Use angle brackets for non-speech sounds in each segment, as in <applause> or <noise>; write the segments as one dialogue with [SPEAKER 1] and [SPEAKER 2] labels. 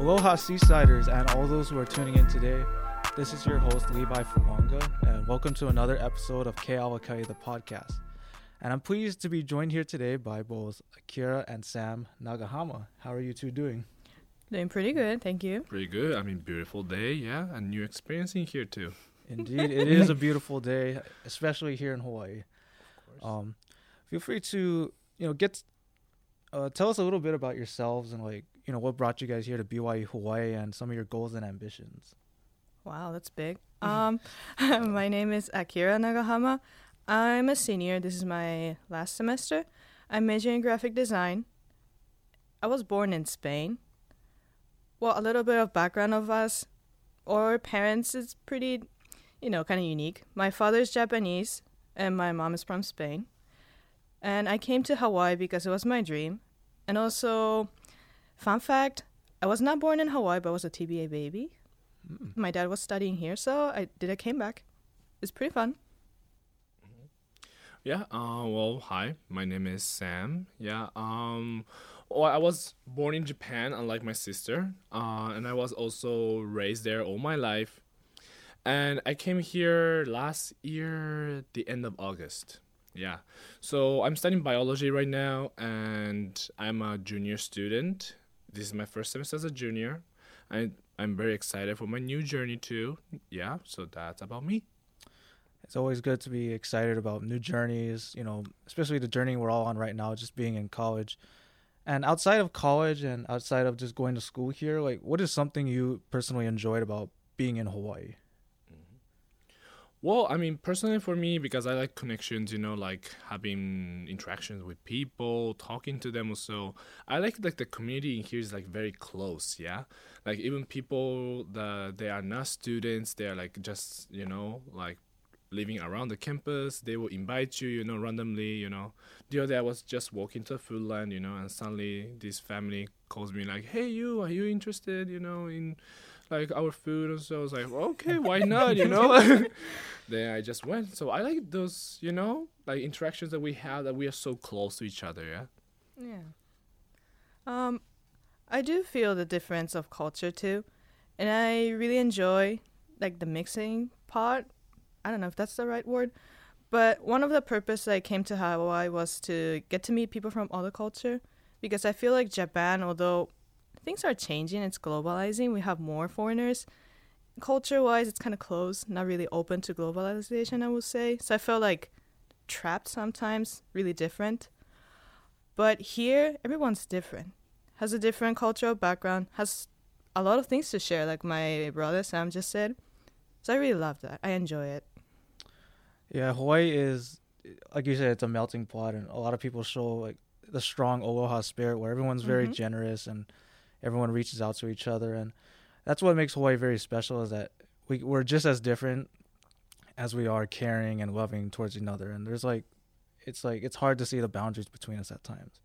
[SPEAKER 1] Aloha Seasiders and all those who are tuning in today. This is your host Levi Fuanga, and welcome to another episode of Ke Alaka'i, the podcast. And I'm pleased to be joined here today by both Akira and Sam Nagahama. How are you two doing?
[SPEAKER 2] Doing pretty good, thank you.
[SPEAKER 3] Pretty good. I mean, beautiful day, yeah, and new experience in here too.
[SPEAKER 1] Indeed, it is a beautiful day, especially here in Hawaii. Um, feel free to you know get uh, tell us a little bit about yourselves and like you know what brought you guys here to BYU Hawaii and some of your goals and ambitions.
[SPEAKER 2] Wow, that's big. Um, <laughs> my name is Akira Nagahama. I'm a senior. This is my last semester. I'm majoring in graphic design. I was born in Spain. Well, a little bit of background of us. Our parents is pretty, you know, kind of unique. My father's Japanese, and my mom is from Spain. And I came to Hawaii because it was my dream. And also, fun fact, I was not born in Hawaii, but I was a TBA baby. Mm. My dad was studying here, so I did. I came back. It's pretty fun.
[SPEAKER 3] Yeah. Uh, well, hi. My name is Sam. Yeah. Um. Well, I was born in Japan, unlike my sister. Uh, and I was also raised there all my life. And I came here last year, the end of August. Yeah. So I'm studying biology right now, and I'm a junior student. This is my first semester as a junior. I I'm very excited for my new journey too. Yeah. So that's about me
[SPEAKER 1] it's always good to be excited about new journeys, you know, especially the journey we're all on right now, just being in college. And outside of college and outside of just going to school here, like what is something you personally enjoyed about being in Hawaii?
[SPEAKER 3] Well, I mean, personally for me, because I like connections, you know, like having interactions with people, talking to them. So I like like the community in here is like very close. Yeah, like even people that they are not students, they are like just you know like living around the campus. They will invite you, you know, randomly, you know. The other day I was just walking to a Foodland, you know, and suddenly this family calls me like, "Hey, you, are you interested, you know, in like our food?" And so I was like, "Okay, why <laughs> not?" You know. <laughs> then I just went. So I like those, you know, like interactions that we have that we are so close to each other. Yeah.
[SPEAKER 2] Yeah. Um, I do feel the difference of culture too, and I really enjoy like the mixing part I don't know if that's the right word, but one of the purpose I came to Hawaii was to get to meet people from other culture because I feel like Japan, although things are changing, it's globalizing, we have more foreigners. Culture wise, it's kind of closed, not really open to globalization, I would say. So I felt like trapped sometimes, really different. But here, everyone's different, has a different cultural background, has a lot of things to share, like my brother Sam just said. So I really love that. I enjoy it.
[SPEAKER 1] Yeah, Hawaii is like you said, it's a melting pot, and a lot of people show like the strong aloha spirit, where everyone's very mm-hmm. generous and everyone reaches out to each other, and that's what makes Hawaii very special. Is that we we're just as different as we are caring and loving towards each other, and there's like it's like it's hard to see the boundaries between us at times.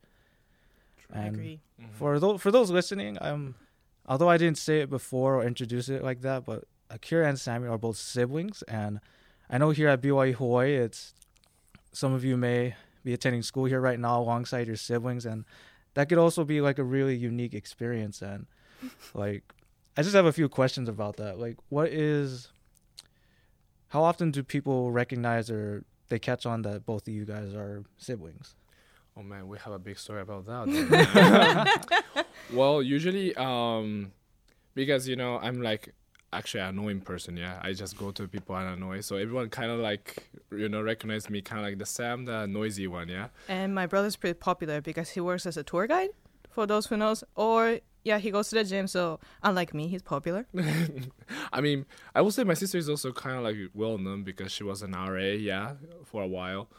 [SPEAKER 2] True. And I agree.
[SPEAKER 1] Mm-hmm. For those for those listening, um, although I didn't say it before or introduce it like that, but Akira and Sammy are both siblings, and I know here at BYU Hawaii, it's some of you may be attending school here right now alongside your siblings, and that could also be like a really unique experience. And <laughs> like, I just have a few questions about that. Like, what is, how often do people recognize or they catch on that both of you guys are siblings?
[SPEAKER 3] Oh man, we have a big story about that. <laughs> <laughs> well, usually, um, because you know, I'm like actually an annoying person. Yeah, I just go to people and annoy. So everyone kind of like you know recognize me, kind of like the Sam, the noisy one. Yeah.
[SPEAKER 2] And my brother's pretty popular because he works as a tour guide. For those who knows, or yeah, he goes to the gym. So unlike me, he's popular. <laughs>
[SPEAKER 3] I mean, I will say my sister is also kind of like well known because she was an RA. Yeah, for a while.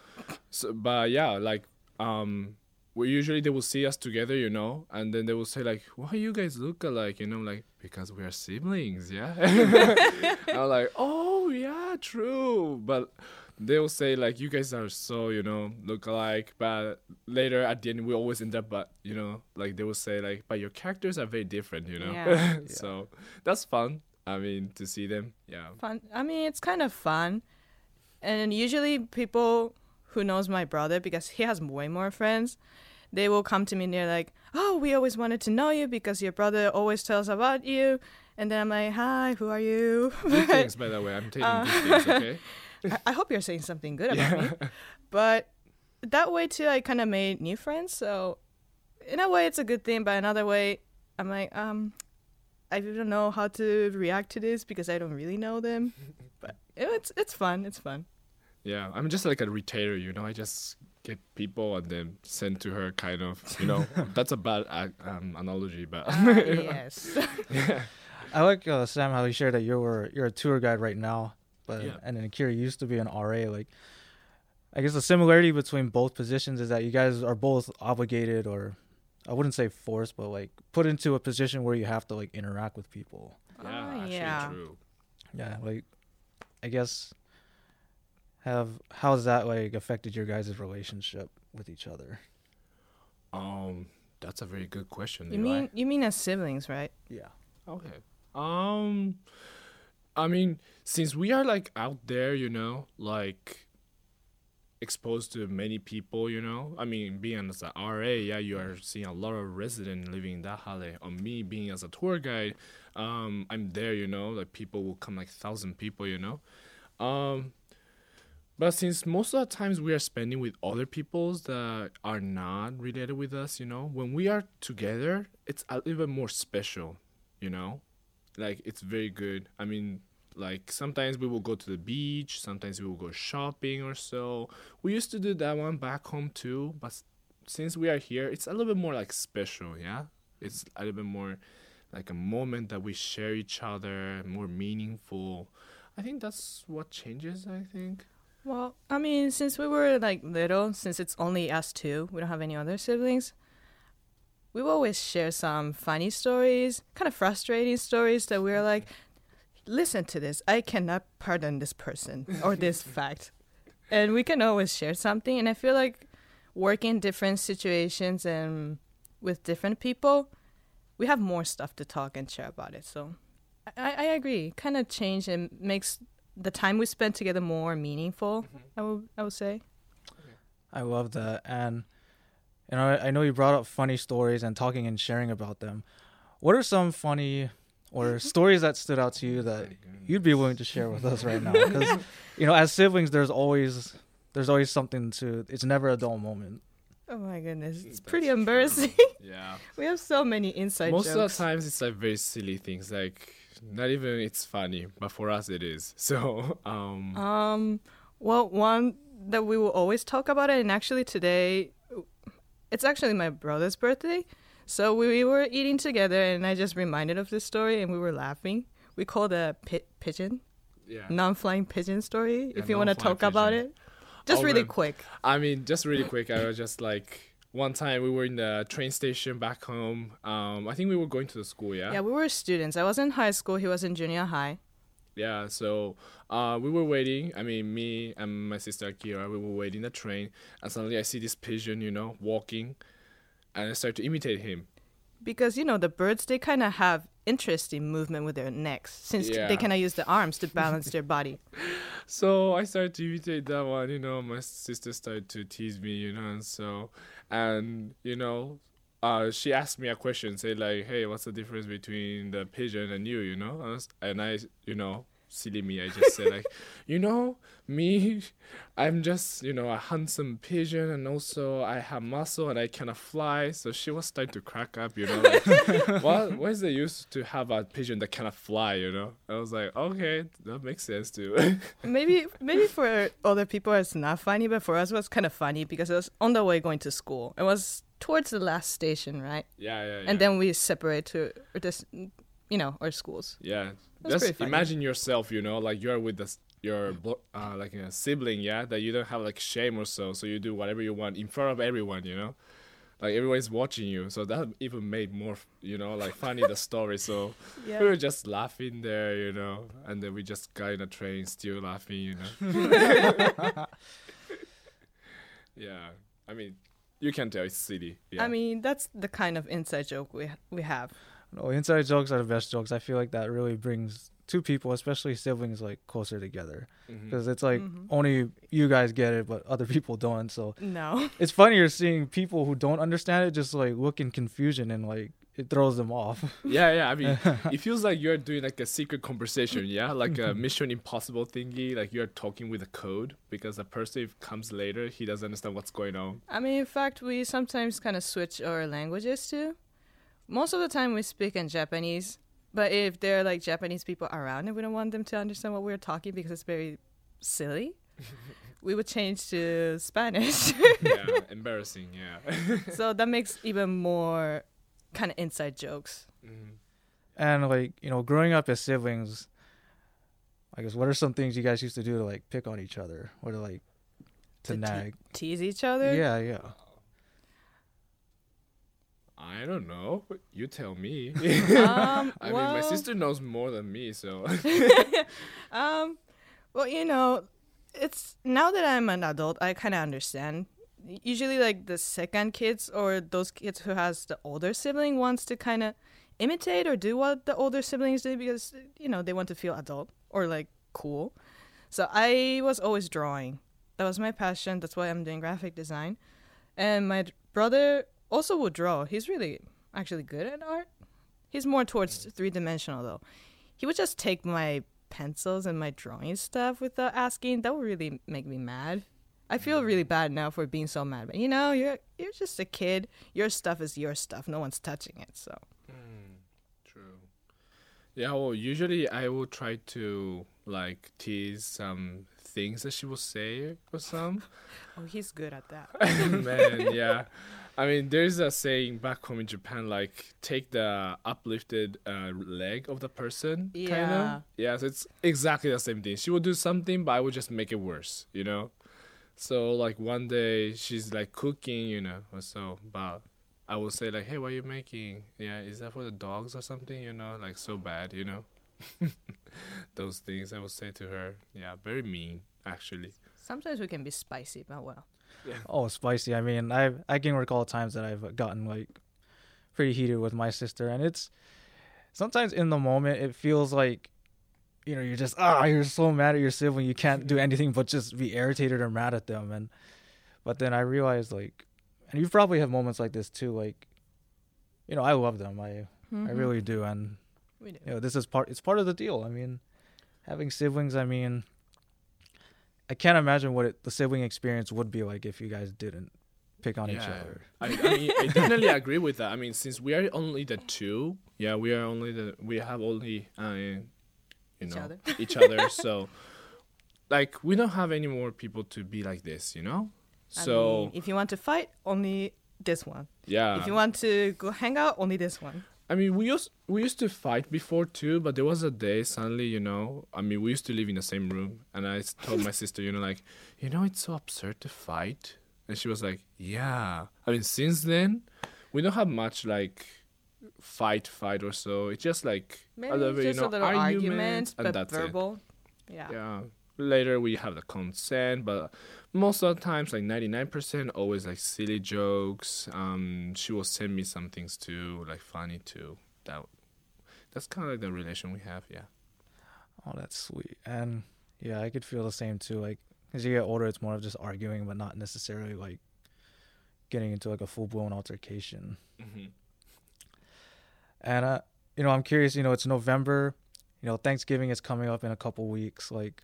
[SPEAKER 3] So, but yeah, like um we usually they will see us together, you know, and then they will say like, "Why you guys look alike?" You know, like because we are siblings, yeah. <laughs> I'm like, "Oh yeah, true," but they will say like, "You guys are so you know look alike," but later at the end we always end up, but you know, like they will say like, "But your characters are very different," you know. Yeah. <laughs> so that's fun. I mean, to see them, yeah.
[SPEAKER 2] Fun. I mean, it's kind of fun, and usually people who knows my brother because he has way more friends they will come to me and they're like, "Oh, we always wanted to know you because your brother always tells about you." And then I'm like, "Hi, who are you?"
[SPEAKER 3] Good <laughs> things, by the way. I'm taking
[SPEAKER 2] Uh,
[SPEAKER 3] good things, okay? <laughs>
[SPEAKER 2] I- I hope you're saying something good about me. <laughs> But that way too, I kind of made new friends. So in a way, it's a good thing. But another way, I'm like, um, I don't know how to react to this because I don't really know them. But it's it's fun. It's fun.
[SPEAKER 3] Yeah, I'm just like a retailer, you know. I just get people and then send to her, kind of. You know, <laughs> that's a bad uh, um, analogy, but
[SPEAKER 2] Ah, <laughs> yes.
[SPEAKER 3] yeah,
[SPEAKER 1] I like uh, Sam how you shared that you were you're a tour guide right now, but
[SPEAKER 3] Yeah.
[SPEAKER 1] and then Akira used to be an RA. Like, I guess the similarity between both positions is that you guys are both obligated, or I wouldn't say forced, but like put into a position where you have to like interact with people.
[SPEAKER 3] yeah,
[SPEAKER 2] Ah,
[SPEAKER 3] actually
[SPEAKER 2] yeah.
[SPEAKER 3] true.
[SPEAKER 1] Yeah, like I guess have how's that like affected your guys' relationship with each other?
[SPEAKER 3] Um, that's a very good question.
[SPEAKER 2] You
[SPEAKER 3] Levi.
[SPEAKER 2] mean you mean as siblings, right?
[SPEAKER 1] Yeah.
[SPEAKER 3] Okay. Um, I mean, since we are like out there, you know, like exposed to many people, you know. I mean, being as a RA, yeah, you are seeing a lot of resident living in that Dahale. On me being as a tour guide, um, I'm there, you know, like people will come like thousand people, you know. Um, but since most of the times we are spending with other peoples that are not related with us, you know, when we are together, it's a little bit more special, you know? Like it's very good. I mean like sometimes we will go to the beach sometimes we will go shopping or so. We used to do that one back home too but since we are here it's a little bit more like special yeah? It's a little bit more like a moment that we share each other more meaningful. I think that's what changes i think
[SPEAKER 2] Well, I mean, since we were like little, since it's only us two, we don't have any other siblings. We will always share some funny stories, kind of frustrating stories that we're like, listen to this. I cannot pardon this person or this <laughs> fact. And we can always share something. And I feel like working different situations and with different people, we have more stuff to talk and share about it. So I, I agree. Kind of change and makes the time we spent together more meaningful. Mm-hmm. I would I would say.
[SPEAKER 1] I love that. And you know, I, I know you brought up funny stories and talking and sharing about them. What are some funny or <laughs> stories that stood out to you that you'd be willing to share with us right now? <laughs> Because you know, as siblings, there's always there's always something to. It's never a dull moment.
[SPEAKER 2] Oh my goodness, it's
[SPEAKER 3] That's
[SPEAKER 2] pretty
[SPEAKER 3] true.
[SPEAKER 2] embarrassing.
[SPEAKER 3] yeah <laughs>
[SPEAKER 2] we have so many inside
[SPEAKER 3] most
[SPEAKER 2] jokes.
[SPEAKER 3] of the times it's like very silly things like not even it's funny but for us it is <laughs> so um
[SPEAKER 2] Um, well, one that we will always talk about it, and actually today, it's actually my brother's birthday. So we were eating together, and I just reminded of this story, and we were laughing. We call a pi- pigeon,
[SPEAKER 3] yeah
[SPEAKER 2] non-flying pigeon story.
[SPEAKER 3] Yeah,
[SPEAKER 2] if you want to talk about it, just really
[SPEAKER 3] Alright.
[SPEAKER 2] quick.
[SPEAKER 3] I mean, just really quick, I was just like one time we were in the train station back home. Um, I think we were going to the school, yeah.
[SPEAKER 2] Yeah, we were students. I was in high school. He was in junior high.
[SPEAKER 3] Yeah, so uh, we were waiting. I mean, me and my sister Akira, we were waiting the train, and suddenly I see this pigeon, you know, walking, and I start to imitate him.
[SPEAKER 2] because you know the birds they kind of have interesting movement with their necks since
[SPEAKER 3] Yeah.
[SPEAKER 2] they cannot use the arms to balance their body <laughs>
[SPEAKER 3] So I started to imitate that one, you know. My sister started to tease me, you know, and so, and you know, uh, she asked me a question, say like, "Hey, what's the difference between the pigeon and you?" You know, and I, you know, silly me, I just said like, <laughs> you know, me, I'm just, you know, a handsome pigeon, and also I have muscle and I cannot fly. So she was starting to crack up, you know, like, <laughs> what, what is the use to have a pigeon that cannot fly? You know, I was like, okay, that makes sense too. <laughs>
[SPEAKER 2] maybe maybe for other people it's not funny but for us it was kind of funny because it was on the way going to school it was towards the last station right
[SPEAKER 3] Yeah, yeah, yeah.
[SPEAKER 2] and then we separate to this you know our schools
[SPEAKER 3] yeah,
[SPEAKER 2] That's
[SPEAKER 3] just imagine yourself, you know, like you're with this your uh, like a sibling, yeah, that you don't have like shame or so, so you do whatever you want in front of everyone, you know, like everyone's watching you, so that even made more, you know, like funny the story. So <laughs>
[SPEAKER 2] yeah
[SPEAKER 3] we were just laughing there, you know, and then we just got in a train, still laughing, you know. <laughs> <laughs> yeah, I mean, you can tell it's silly. Yeah.
[SPEAKER 2] i mean that's the kind of inside joke we we have
[SPEAKER 1] No, inside jokes are the best jokes. I feel like that really brings two people, especially siblings, like closer together because it's like
[SPEAKER 2] Mhm.
[SPEAKER 1] only you guys get it, but other people don't. So
[SPEAKER 2] No. <laughs>
[SPEAKER 1] it's funnier seeing people who don't understand it just like look in confusion and like it throws them off.
[SPEAKER 3] Yeah, yeah. I mean, <laughs> it feels like you're doing like a secret conversation, yeah, like a <laughs> Mission Impossible thingy. Like you're talking with a code because the person if comes later, he doesn't understand what's going on.
[SPEAKER 2] I mean, in fact, we sometimes kind of switch our languages too. Most of the time, we speak in Japanese, but if there are like Japanese people around and we don't want them to understand what we're talking because it's very silly, <laughs> we would change to Spanish. <laughs>
[SPEAKER 3] yeah, embarrassing. Yeah.
[SPEAKER 2] so that makes even more kind of inside jokes.
[SPEAKER 3] Mhm.
[SPEAKER 1] and like you know, growing up as siblings, I guess what are some things you guys used to do to like pick on each other or to like to,
[SPEAKER 2] To te-
[SPEAKER 1] nag?
[SPEAKER 2] Tease each other.
[SPEAKER 1] Yeah, yeah.
[SPEAKER 3] I don't know. You tell me.
[SPEAKER 2] Um, <laughs>
[SPEAKER 3] I mean, my sister knows more than me, so. <laughs> <laughs>
[SPEAKER 2] Um, well, you know, it's now that I'm an adult, I kind of understand. Usually, like the second kids or those kids who has the older sibling wants to kind of imitate or do what the older siblings do because you know they want to feel adult or like cool. So I was always drawing. That was my passion. That's why I'm doing graphic design. And my brother also would draw. He's really actually good at art. He's more towards three dimensional though. He would just take my pencils and my drawing stuff without asking. That would really make me mad. I feel mm. really bad now for being so mad. But you know, you're you're just a kid. Your stuff is your stuff. No one's touching it. So mm,
[SPEAKER 3] True. Yeah, well, usually I will try to like tease some things that she will say or some. <laughs>
[SPEAKER 2] oh, he's good at that. <laughs>
[SPEAKER 3] Man, yeah. <laughs> I mean, there's a saying back home in Japan, like take the uplifted uh, leg of the person, kind
[SPEAKER 2] Yeah.
[SPEAKER 3] of. Yeah, so it's exactly the same thing. She will do something, but I will just make it worse, you know. So like one day she's like cooking, you know, or so, but I will say like, hey, what are you making? Yeah, is that for the dogs or something? You know, like so bad, you know. <laughs> Those things I will say to her. Yeah, very mean actually.
[SPEAKER 2] Sometimes we can be spicy, but well.
[SPEAKER 1] Oh, spicy. I mean, I I can recall times that I've gotten like pretty heated with my sister, and it's sometimes in the moment it feels like you know you're just ah you're so mad at your sibling you can't do anything but just be irritated or mad at them, and but then I realized like, and you probably have moments like this too, like you know I love them, I I
[SPEAKER 2] Mhm.
[SPEAKER 1] really do, and
[SPEAKER 2] we do.
[SPEAKER 1] you know this is part it's part of the deal. I mean, having siblings, I mean. I can't imagine what it, the sibling experience would be like if you guys didn't pick on each other.
[SPEAKER 3] I, I mean, I definitely agree with that. I mean, since we are only the two, yeah, we are only the we have only uh, you
[SPEAKER 2] Each
[SPEAKER 3] know
[SPEAKER 2] other.
[SPEAKER 3] each other. <laughs> So, like, we don't have any more people to be like this, you know.
[SPEAKER 2] I
[SPEAKER 3] So
[SPEAKER 2] mean, if you want to fight, only this one.
[SPEAKER 3] yeah,
[SPEAKER 2] if you want to go hang out, only this one.
[SPEAKER 3] I mean, we used we used to fight before too, but there was a day suddenly, you know. I mean, we used to live in the same room, and I told my <laughs> sister, you know, like, you know, it's so absurd to fight, and she was like, yeah. I mean, since then, we don't have much like fight, fight or so. It's just like
[SPEAKER 2] Maybe
[SPEAKER 3] little, bit,
[SPEAKER 2] just
[SPEAKER 3] you know,
[SPEAKER 2] a little argument,
[SPEAKER 3] arguments,
[SPEAKER 2] but
[SPEAKER 3] that's it.
[SPEAKER 2] verbal. Yeah.
[SPEAKER 3] Yeah. Later we have the consent, but most of the times, like ninety nine percent, always like silly jokes. Um, she will send me some things too, like funny too. That, that's kind of like the relation we have. Yeah.
[SPEAKER 1] Oh, that's sweet. And yeah, I could feel the same too. Like as you get older, it's more of just arguing, but not necessarily like getting into like a full blown altercation.
[SPEAKER 3] Mm-hmm.
[SPEAKER 1] And uh, you know, I'm curious. You know, it's November. You know, Thanksgiving is coming up in a couple weeks. Like,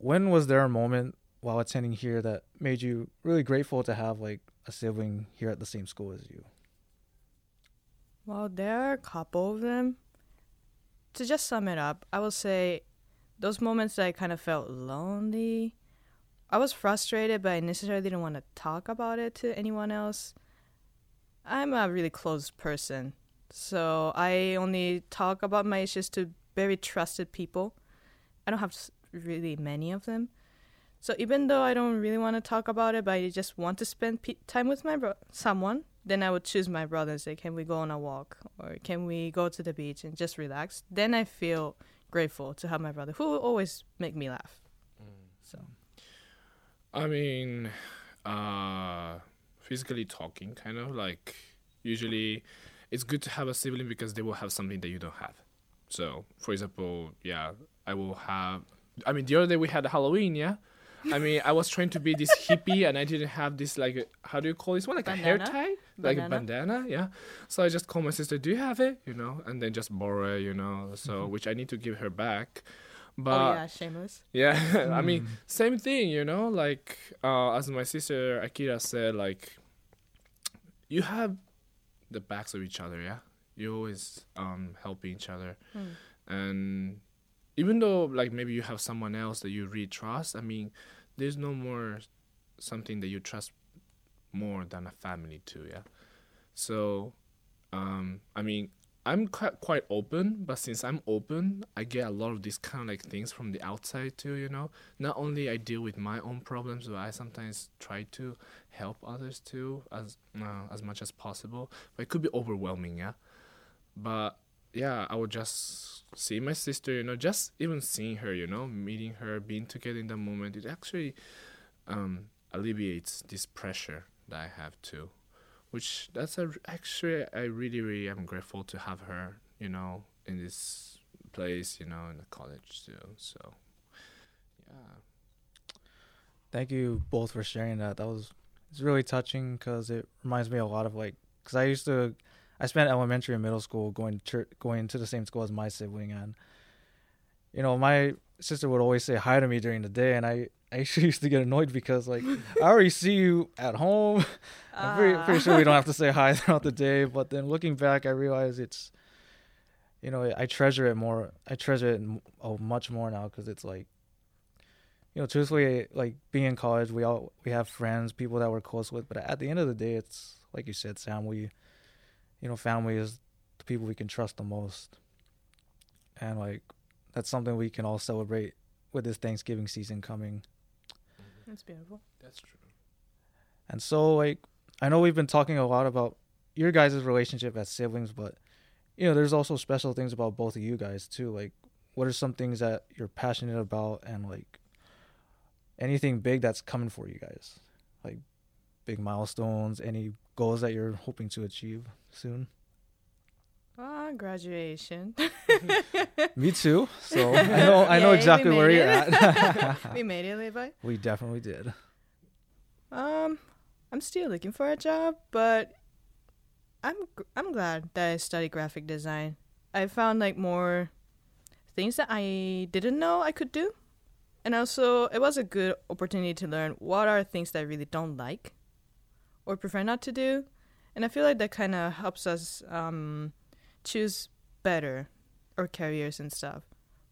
[SPEAKER 1] when was there a moment while attending here that made you really grateful to have like a sibling here at the same school as you?
[SPEAKER 2] Well, there are a couple of them. To just sum it up, I will say those moments that I kind of felt lonely. I was frustrated, but I necessarily didn't want to talk about it to anyone else. I'm a really closed person, so I only talk about my issues to very trusted people. I don't have really many of them. So even though I don't really want to talk about it, but I just want to spend pe- time with my bro- someone, then I would choose my brother and say, "Can we go on a walk or can we go to the beach and just relax?" Then I feel grateful to have my brother, who will always make me laugh. So
[SPEAKER 3] I mean, uh, physically talking, kind of like usually, it's good to have a sibling because they will have something that you don't have. So, for example, yeah, I will have. I mean, the other day we had Halloween, yeah. I mean, I was trying to be this hippie, and I didn't have this like, how do you call this one? Like a hair
[SPEAKER 2] Bandana?
[SPEAKER 3] tie, like a
[SPEAKER 2] Bandana?
[SPEAKER 3] bandana, yeah. So I just called my sister, "Do you have it?" You know, and then just borrow it, you know. So which I need to give her back, but
[SPEAKER 2] oh yeah, shameless.
[SPEAKER 3] yeah, <laughs> I mean, same thing, you know, like uh, as my sister Akira said, like you have the backs of each other, yeah. You always um helping each other,
[SPEAKER 2] Hmm.
[SPEAKER 3] and even though like maybe you have someone else that you really trust, I mean, there's no more something that you trust more than a family too, yeah. So, um, I mean, I'm quite quite open, but since I'm open, I get a lot of these kind of like things from the outside too. You know, not only I deal with my own problems, but I sometimes try to help others too, as uh, as much as possible. But it could be overwhelming, yeah. But yeah, I would just see my sister. You know, just even seeing her, you know, meeting her, being together in the moment, it actually um, alleviates this pressure that I have too which that's a actually I really really am grateful to have her you know in this place you know in the college too so yeah
[SPEAKER 1] Thank you both for sharing that. That was it's really touching because it reminds me a lot of like because I used to I spent elementary and middle school going to church, going to the same school as my sibling and you know my sister would always say hi to me during the day and I I <laughs> actually used to get annoyed because like I already see you at home. <laughs> I'm pretty,
[SPEAKER 2] Ah.
[SPEAKER 1] pretty sure we don't have to <laughs> say hi throughout the day. But then looking back, I realize it's, you know, I treasure it more. I treasure it oh, much more now because it's like, you know, truthfully, like being in college, we all we have friends, people that we're close with. But at the end of the day, it's like you said, Sam. We, you know, family is the people we can trust the most, and like that's something we can all celebrate with this Thanksgiving season coming.
[SPEAKER 2] That's beautiful.
[SPEAKER 3] that's true
[SPEAKER 1] And so, like, I know we've been talking a lot about your guys' relationship as siblings, but you know, there's also special things about both of you guys too. Like, what are some things that you're passionate about, and like anything big that's coming for you guys, like big milestones, any goals that you're hoping to achieve soon?
[SPEAKER 2] Ah, graduation. <laughs>
[SPEAKER 1] Me too. So I <laughs> know I know
[SPEAKER 2] Yay, we
[SPEAKER 1] exactly where
[SPEAKER 2] made
[SPEAKER 1] you're at. <laughs>
[SPEAKER 2] we made it, Levi.
[SPEAKER 1] we definitely did.
[SPEAKER 2] Um, I'm still looking for a job, but I'm I'm glad that I studied graphic design. I found like more things that I didn't know I could do, and also it was a good opportunity to learn what are things that I really don't like, or prefer not to do, and I feel like that kind of helps us um choose better our careers and stuff.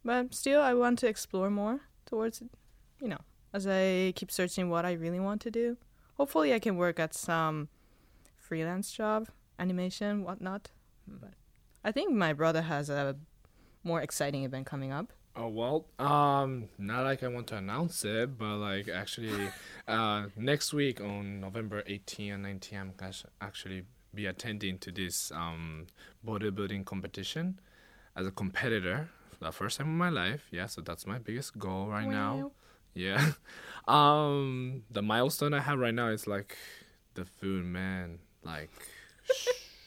[SPEAKER 2] But still, I want to explore more towards, you know, as I keep searching what I really want to do. Hopefully, I can work at some freelance job, animation, whatnot. But I think my brother has a more exciting event coming up.
[SPEAKER 3] Oh well, um, not like I want to announce it, but like actually, <laughs> uh, next week on November 18 and 19, I'm actually be attending to this um bodybuilding competition as a competitor for the first time in my life. Yeah, so that's my biggest goal right now. Yeah. <laughs> Um, the milestone I have right now is like the food, man. Like.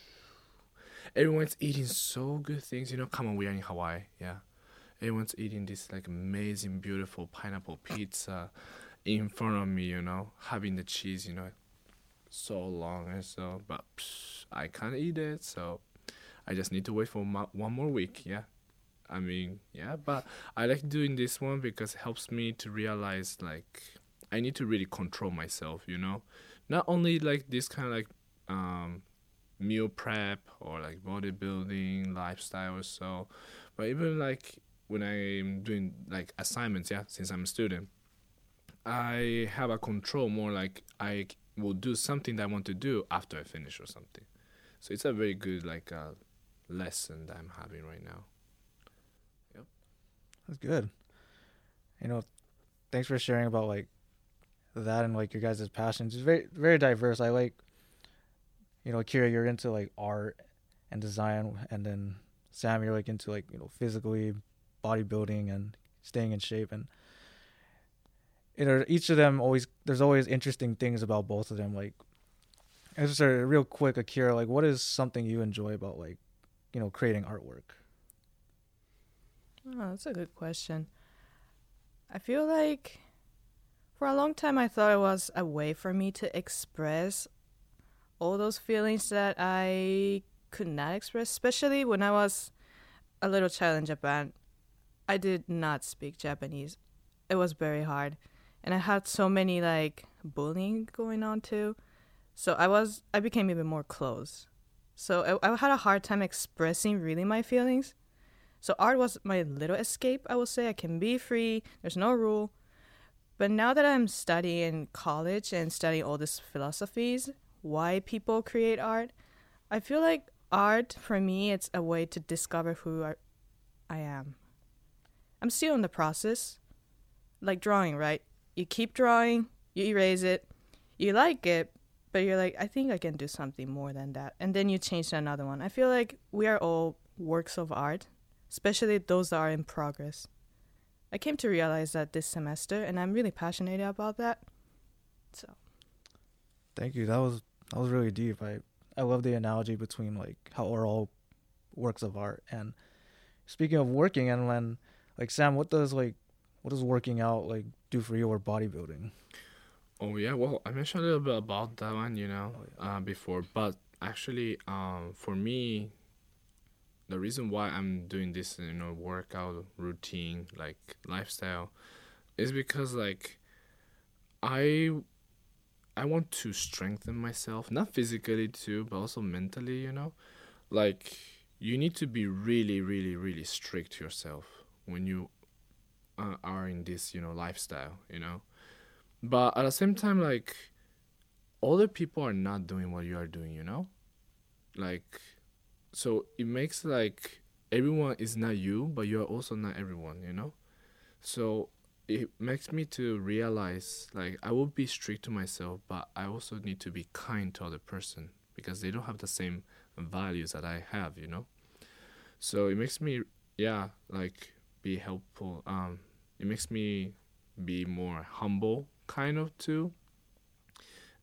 [SPEAKER 3] <laughs> Everyone's eating so good things, you know. Come on, we are in Hawaii, yeah everyone's eating this like amazing beautiful pineapple pizza in front of me you know having the cheese you know so long and so but psh, i can't eat it so i just need to wait for mo- one more week yeah. I mean yeah but i like doing this one because it helps me to realize like i need to really control myself you know. Not only like this kind of like um meal prep or like bodybuilding lifestyle or so but even like when I'm doing like assignments, yeah, since I'm a student, I have a control more like I will do something that I want to do after I finish or something. So it's a very good like uh, lesson that I'm having right now. Yep.
[SPEAKER 1] That's good. You know, thanks for sharing about like that and like your guys' passions. It's very very diverse. I like you know, Akira, you're into like art and design and then Sam you're like into like, you know, physically bodybuilding and staying in shape and you know, each of them always there's always interesting things about both of them. Like I just a real quick, Akira, like what is something you enjoy about like, you know, creating artwork?
[SPEAKER 2] Oh, that's a good question. I feel like for a long time I thought it was a way for me to express all those feelings that I could not express, especially when I was a little child in Japan. I did not speak Japanese. It was very hard. And I had so many like bullying going on too. So I was I became even more close. So I, I had a hard time expressing really my feelings. So art was my little escape, I would say. I can be free, there's no rule. But now that I'm studying college and studying all these philosophies, why people create art, I feel like art for me it's a way to discover who I am. I'm still in the process. Like drawing, right? You keep drawing, you erase it, you like it, but you're like, I think I can do something more than that. And then you change to another one. I feel like we are all works of art especially those that are in progress. I came to realize that this semester, and I'm really passionate about that. So,
[SPEAKER 1] thank you. That was that was really deep. I I love the analogy between like how we're all works of art. And speaking of working, and when like Sam, what does like what does working out like do for you or bodybuilding?
[SPEAKER 3] Oh yeah, well I mentioned a little bit about that one, you know, oh, yeah. uh, before, but actually, um, for me, the reason why I'm doing this, you know, workout routine, like lifestyle, is because like I I want to strengthen myself, not physically too, but also mentally, you know? Like you need to be really really really strict yourself when you uh, are in this, you know, lifestyle, you know? But at the same time like other people are not doing what you are doing, you know? Like so it makes like everyone is not you but you're also not everyone you know so it makes me to realize like i will be strict to myself but i also need to be kind to other person because they don't have the same values that i have you know so it makes me yeah like be helpful. Um it makes me be more humble kind of too.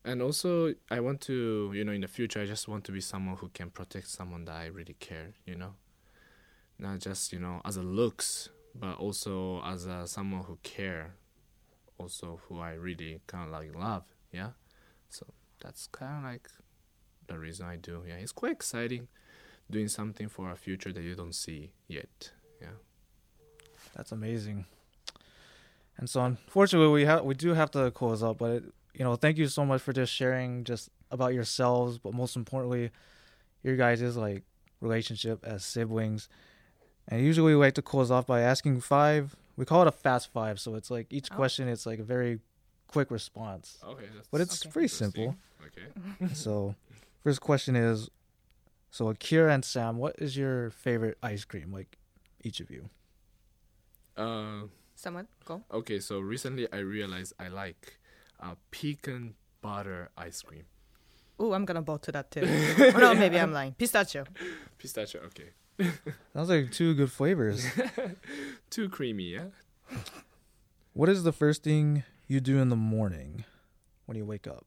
[SPEAKER 3] And also i want to you know in the future i just want to be someone who can protect someone that i really care you know? Not just you know as a looks but also as a someone who care also who i really kind of like love yeah? So that's kind of like the reason i do yeah. It's quite exciting doing something for a future that you don't see yet yeah
[SPEAKER 1] that's amazing and so unfortunately we have we do have to close up but it, you know, thank you so much for just sharing just about yourselves, but most importantly, your guys' like relationship as siblings. And usually we like to close off by asking five. We call it a fast five, so it's like each oh. question it's like a very quick response.
[SPEAKER 3] Okay,
[SPEAKER 1] but it's
[SPEAKER 3] okay.
[SPEAKER 1] pretty simple.
[SPEAKER 3] Okay. <laughs>
[SPEAKER 1] so, first question is, so Akira and Sam, what is your favorite ice cream? Like, each of you.
[SPEAKER 3] Uh.
[SPEAKER 2] Someone go.
[SPEAKER 3] Okay, so recently I realized I like uh, pecan butter ice cream.
[SPEAKER 2] Oh, I'm gonna vote to that too. <laughs> or no, maybe I'm lying. Pistachio.
[SPEAKER 3] Pistachio, okay. <laughs>
[SPEAKER 1] Sounds like two good flavors. <laughs>
[SPEAKER 3] Too creamy, yeah.
[SPEAKER 1] What is the first thing you do in the morning when you wake up?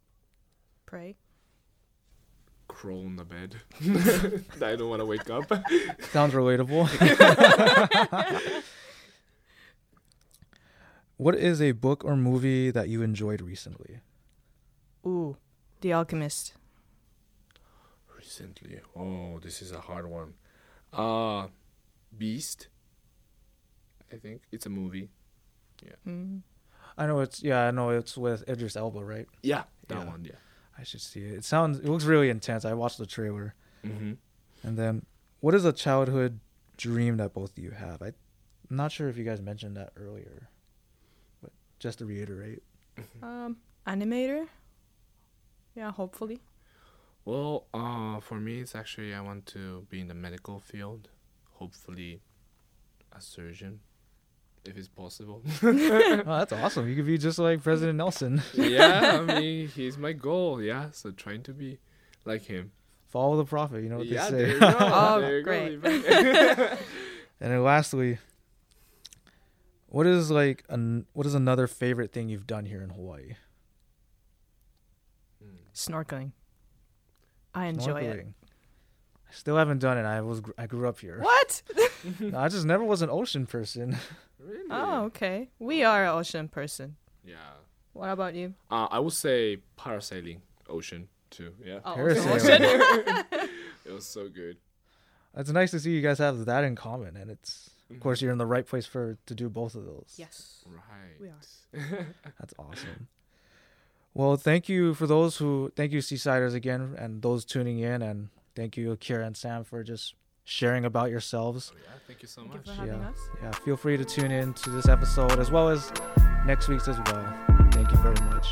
[SPEAKER 2] Pray.
[SPEAKER 3] Crawl in the bed. I don't want to wake up.
[SPEAKER 1] Sounds relatable. What is a book or movie that you enjoyed recently?
[SPEAKER 2] Ooh, The Alchemist.
[SPEAKER 3] Recently. Oh, this is a hard one. Uh Beast. I think it's a movie. Yeah.
[SPEAKER 2] Mm.
[SPEAKER 1] I know it's yeah, I know it's with Idris Elba, right?
[SPEAKER 3] Yeah, that yeah. one, yeah.
[SPEAKER 1] I should see it. It sounds it looks really intense. I watched the trailer.
[SPEAKER 3] hmm
[SPEAKER 1] And then what is a childhood dream that both of you have? I, I'm not sure if you guys mentioned that earlier just to reiterate?
[SPEAKER 2] Mm-hmm. Um, animator. Yeah, hopefully.
[SPEAKER 3] Well, uh, for me, it's actually I want to be in the medical field. Hopefully, a surgeon, if it's possible. <laughs>
[SPEAKER 1] oh, that's awesome! You could be just like President Nelson.
[SPEAKER 3] yeah, I <laughs> mean, he's my goal. Yeah, so trying to be like him.
[SPEAKER 1] Follow the prophet. You know what
[SPEAKER 3] yeah,
[SPEAKER 1] they
[SPEAKER 3] say. There you go. <laughs> oh, there
[SPEAKER 2] great.
[SPEAKER 1] and then lastly, what is like an what is another favorite thing you've done here in Hawaii?
[SPEAKER 2] Snorkeling. I enjoy Snorkeling. it.
[SPEAKER 1] Still haven't done it. I was gr- I grew up here.
[SPEAKER 2] What? <laughs>
[SPEAKER 1] No, I just never was an ocean person.
[SPEAKER 3] Really?
[SPEAKER 2] Oh, okay. We are an ocean person.
[SPEAKER 3] Yeah.
[SPEAKER 2] What about you?
[SPEAKER 3] Uh, I would say parasailing, ocean too. Yeah.
[SPEAKER 2] Oh,
[SPEAKER 1] Parasailing. <laughs> <laughs>
[SPEAKER 3] it was so good.
[SPEAKER 1] It's nice to see you guys have that in common, and it's of course
[SPEAKER 3] Mm-hmm.
[SPEAKER 1] you're in the right place for to do both of those.
[SPEAKER 2] Yes.
[SPEAKER 3] Right.
[SPEAKER 2] We are. <laughs>
[SPEAKER 1] That's awesome. Well, thank you for those who thank you Seasiders again, and those tuning in, and thank you Akira and Sam for just sharing about yourselves.
[SPEAKER 3] Oh, yeah. Thank you so
[SPEAKER 2] Thank you
[SPEAKER 3] much.
[SPEAKER 2] for having
[SPEAKER 1] Yeah.
[SPEAKER 2] us.
[SPEAKER 1] Yeah, feel free to tune in to this episode as well as next week's as well. Thank you very much.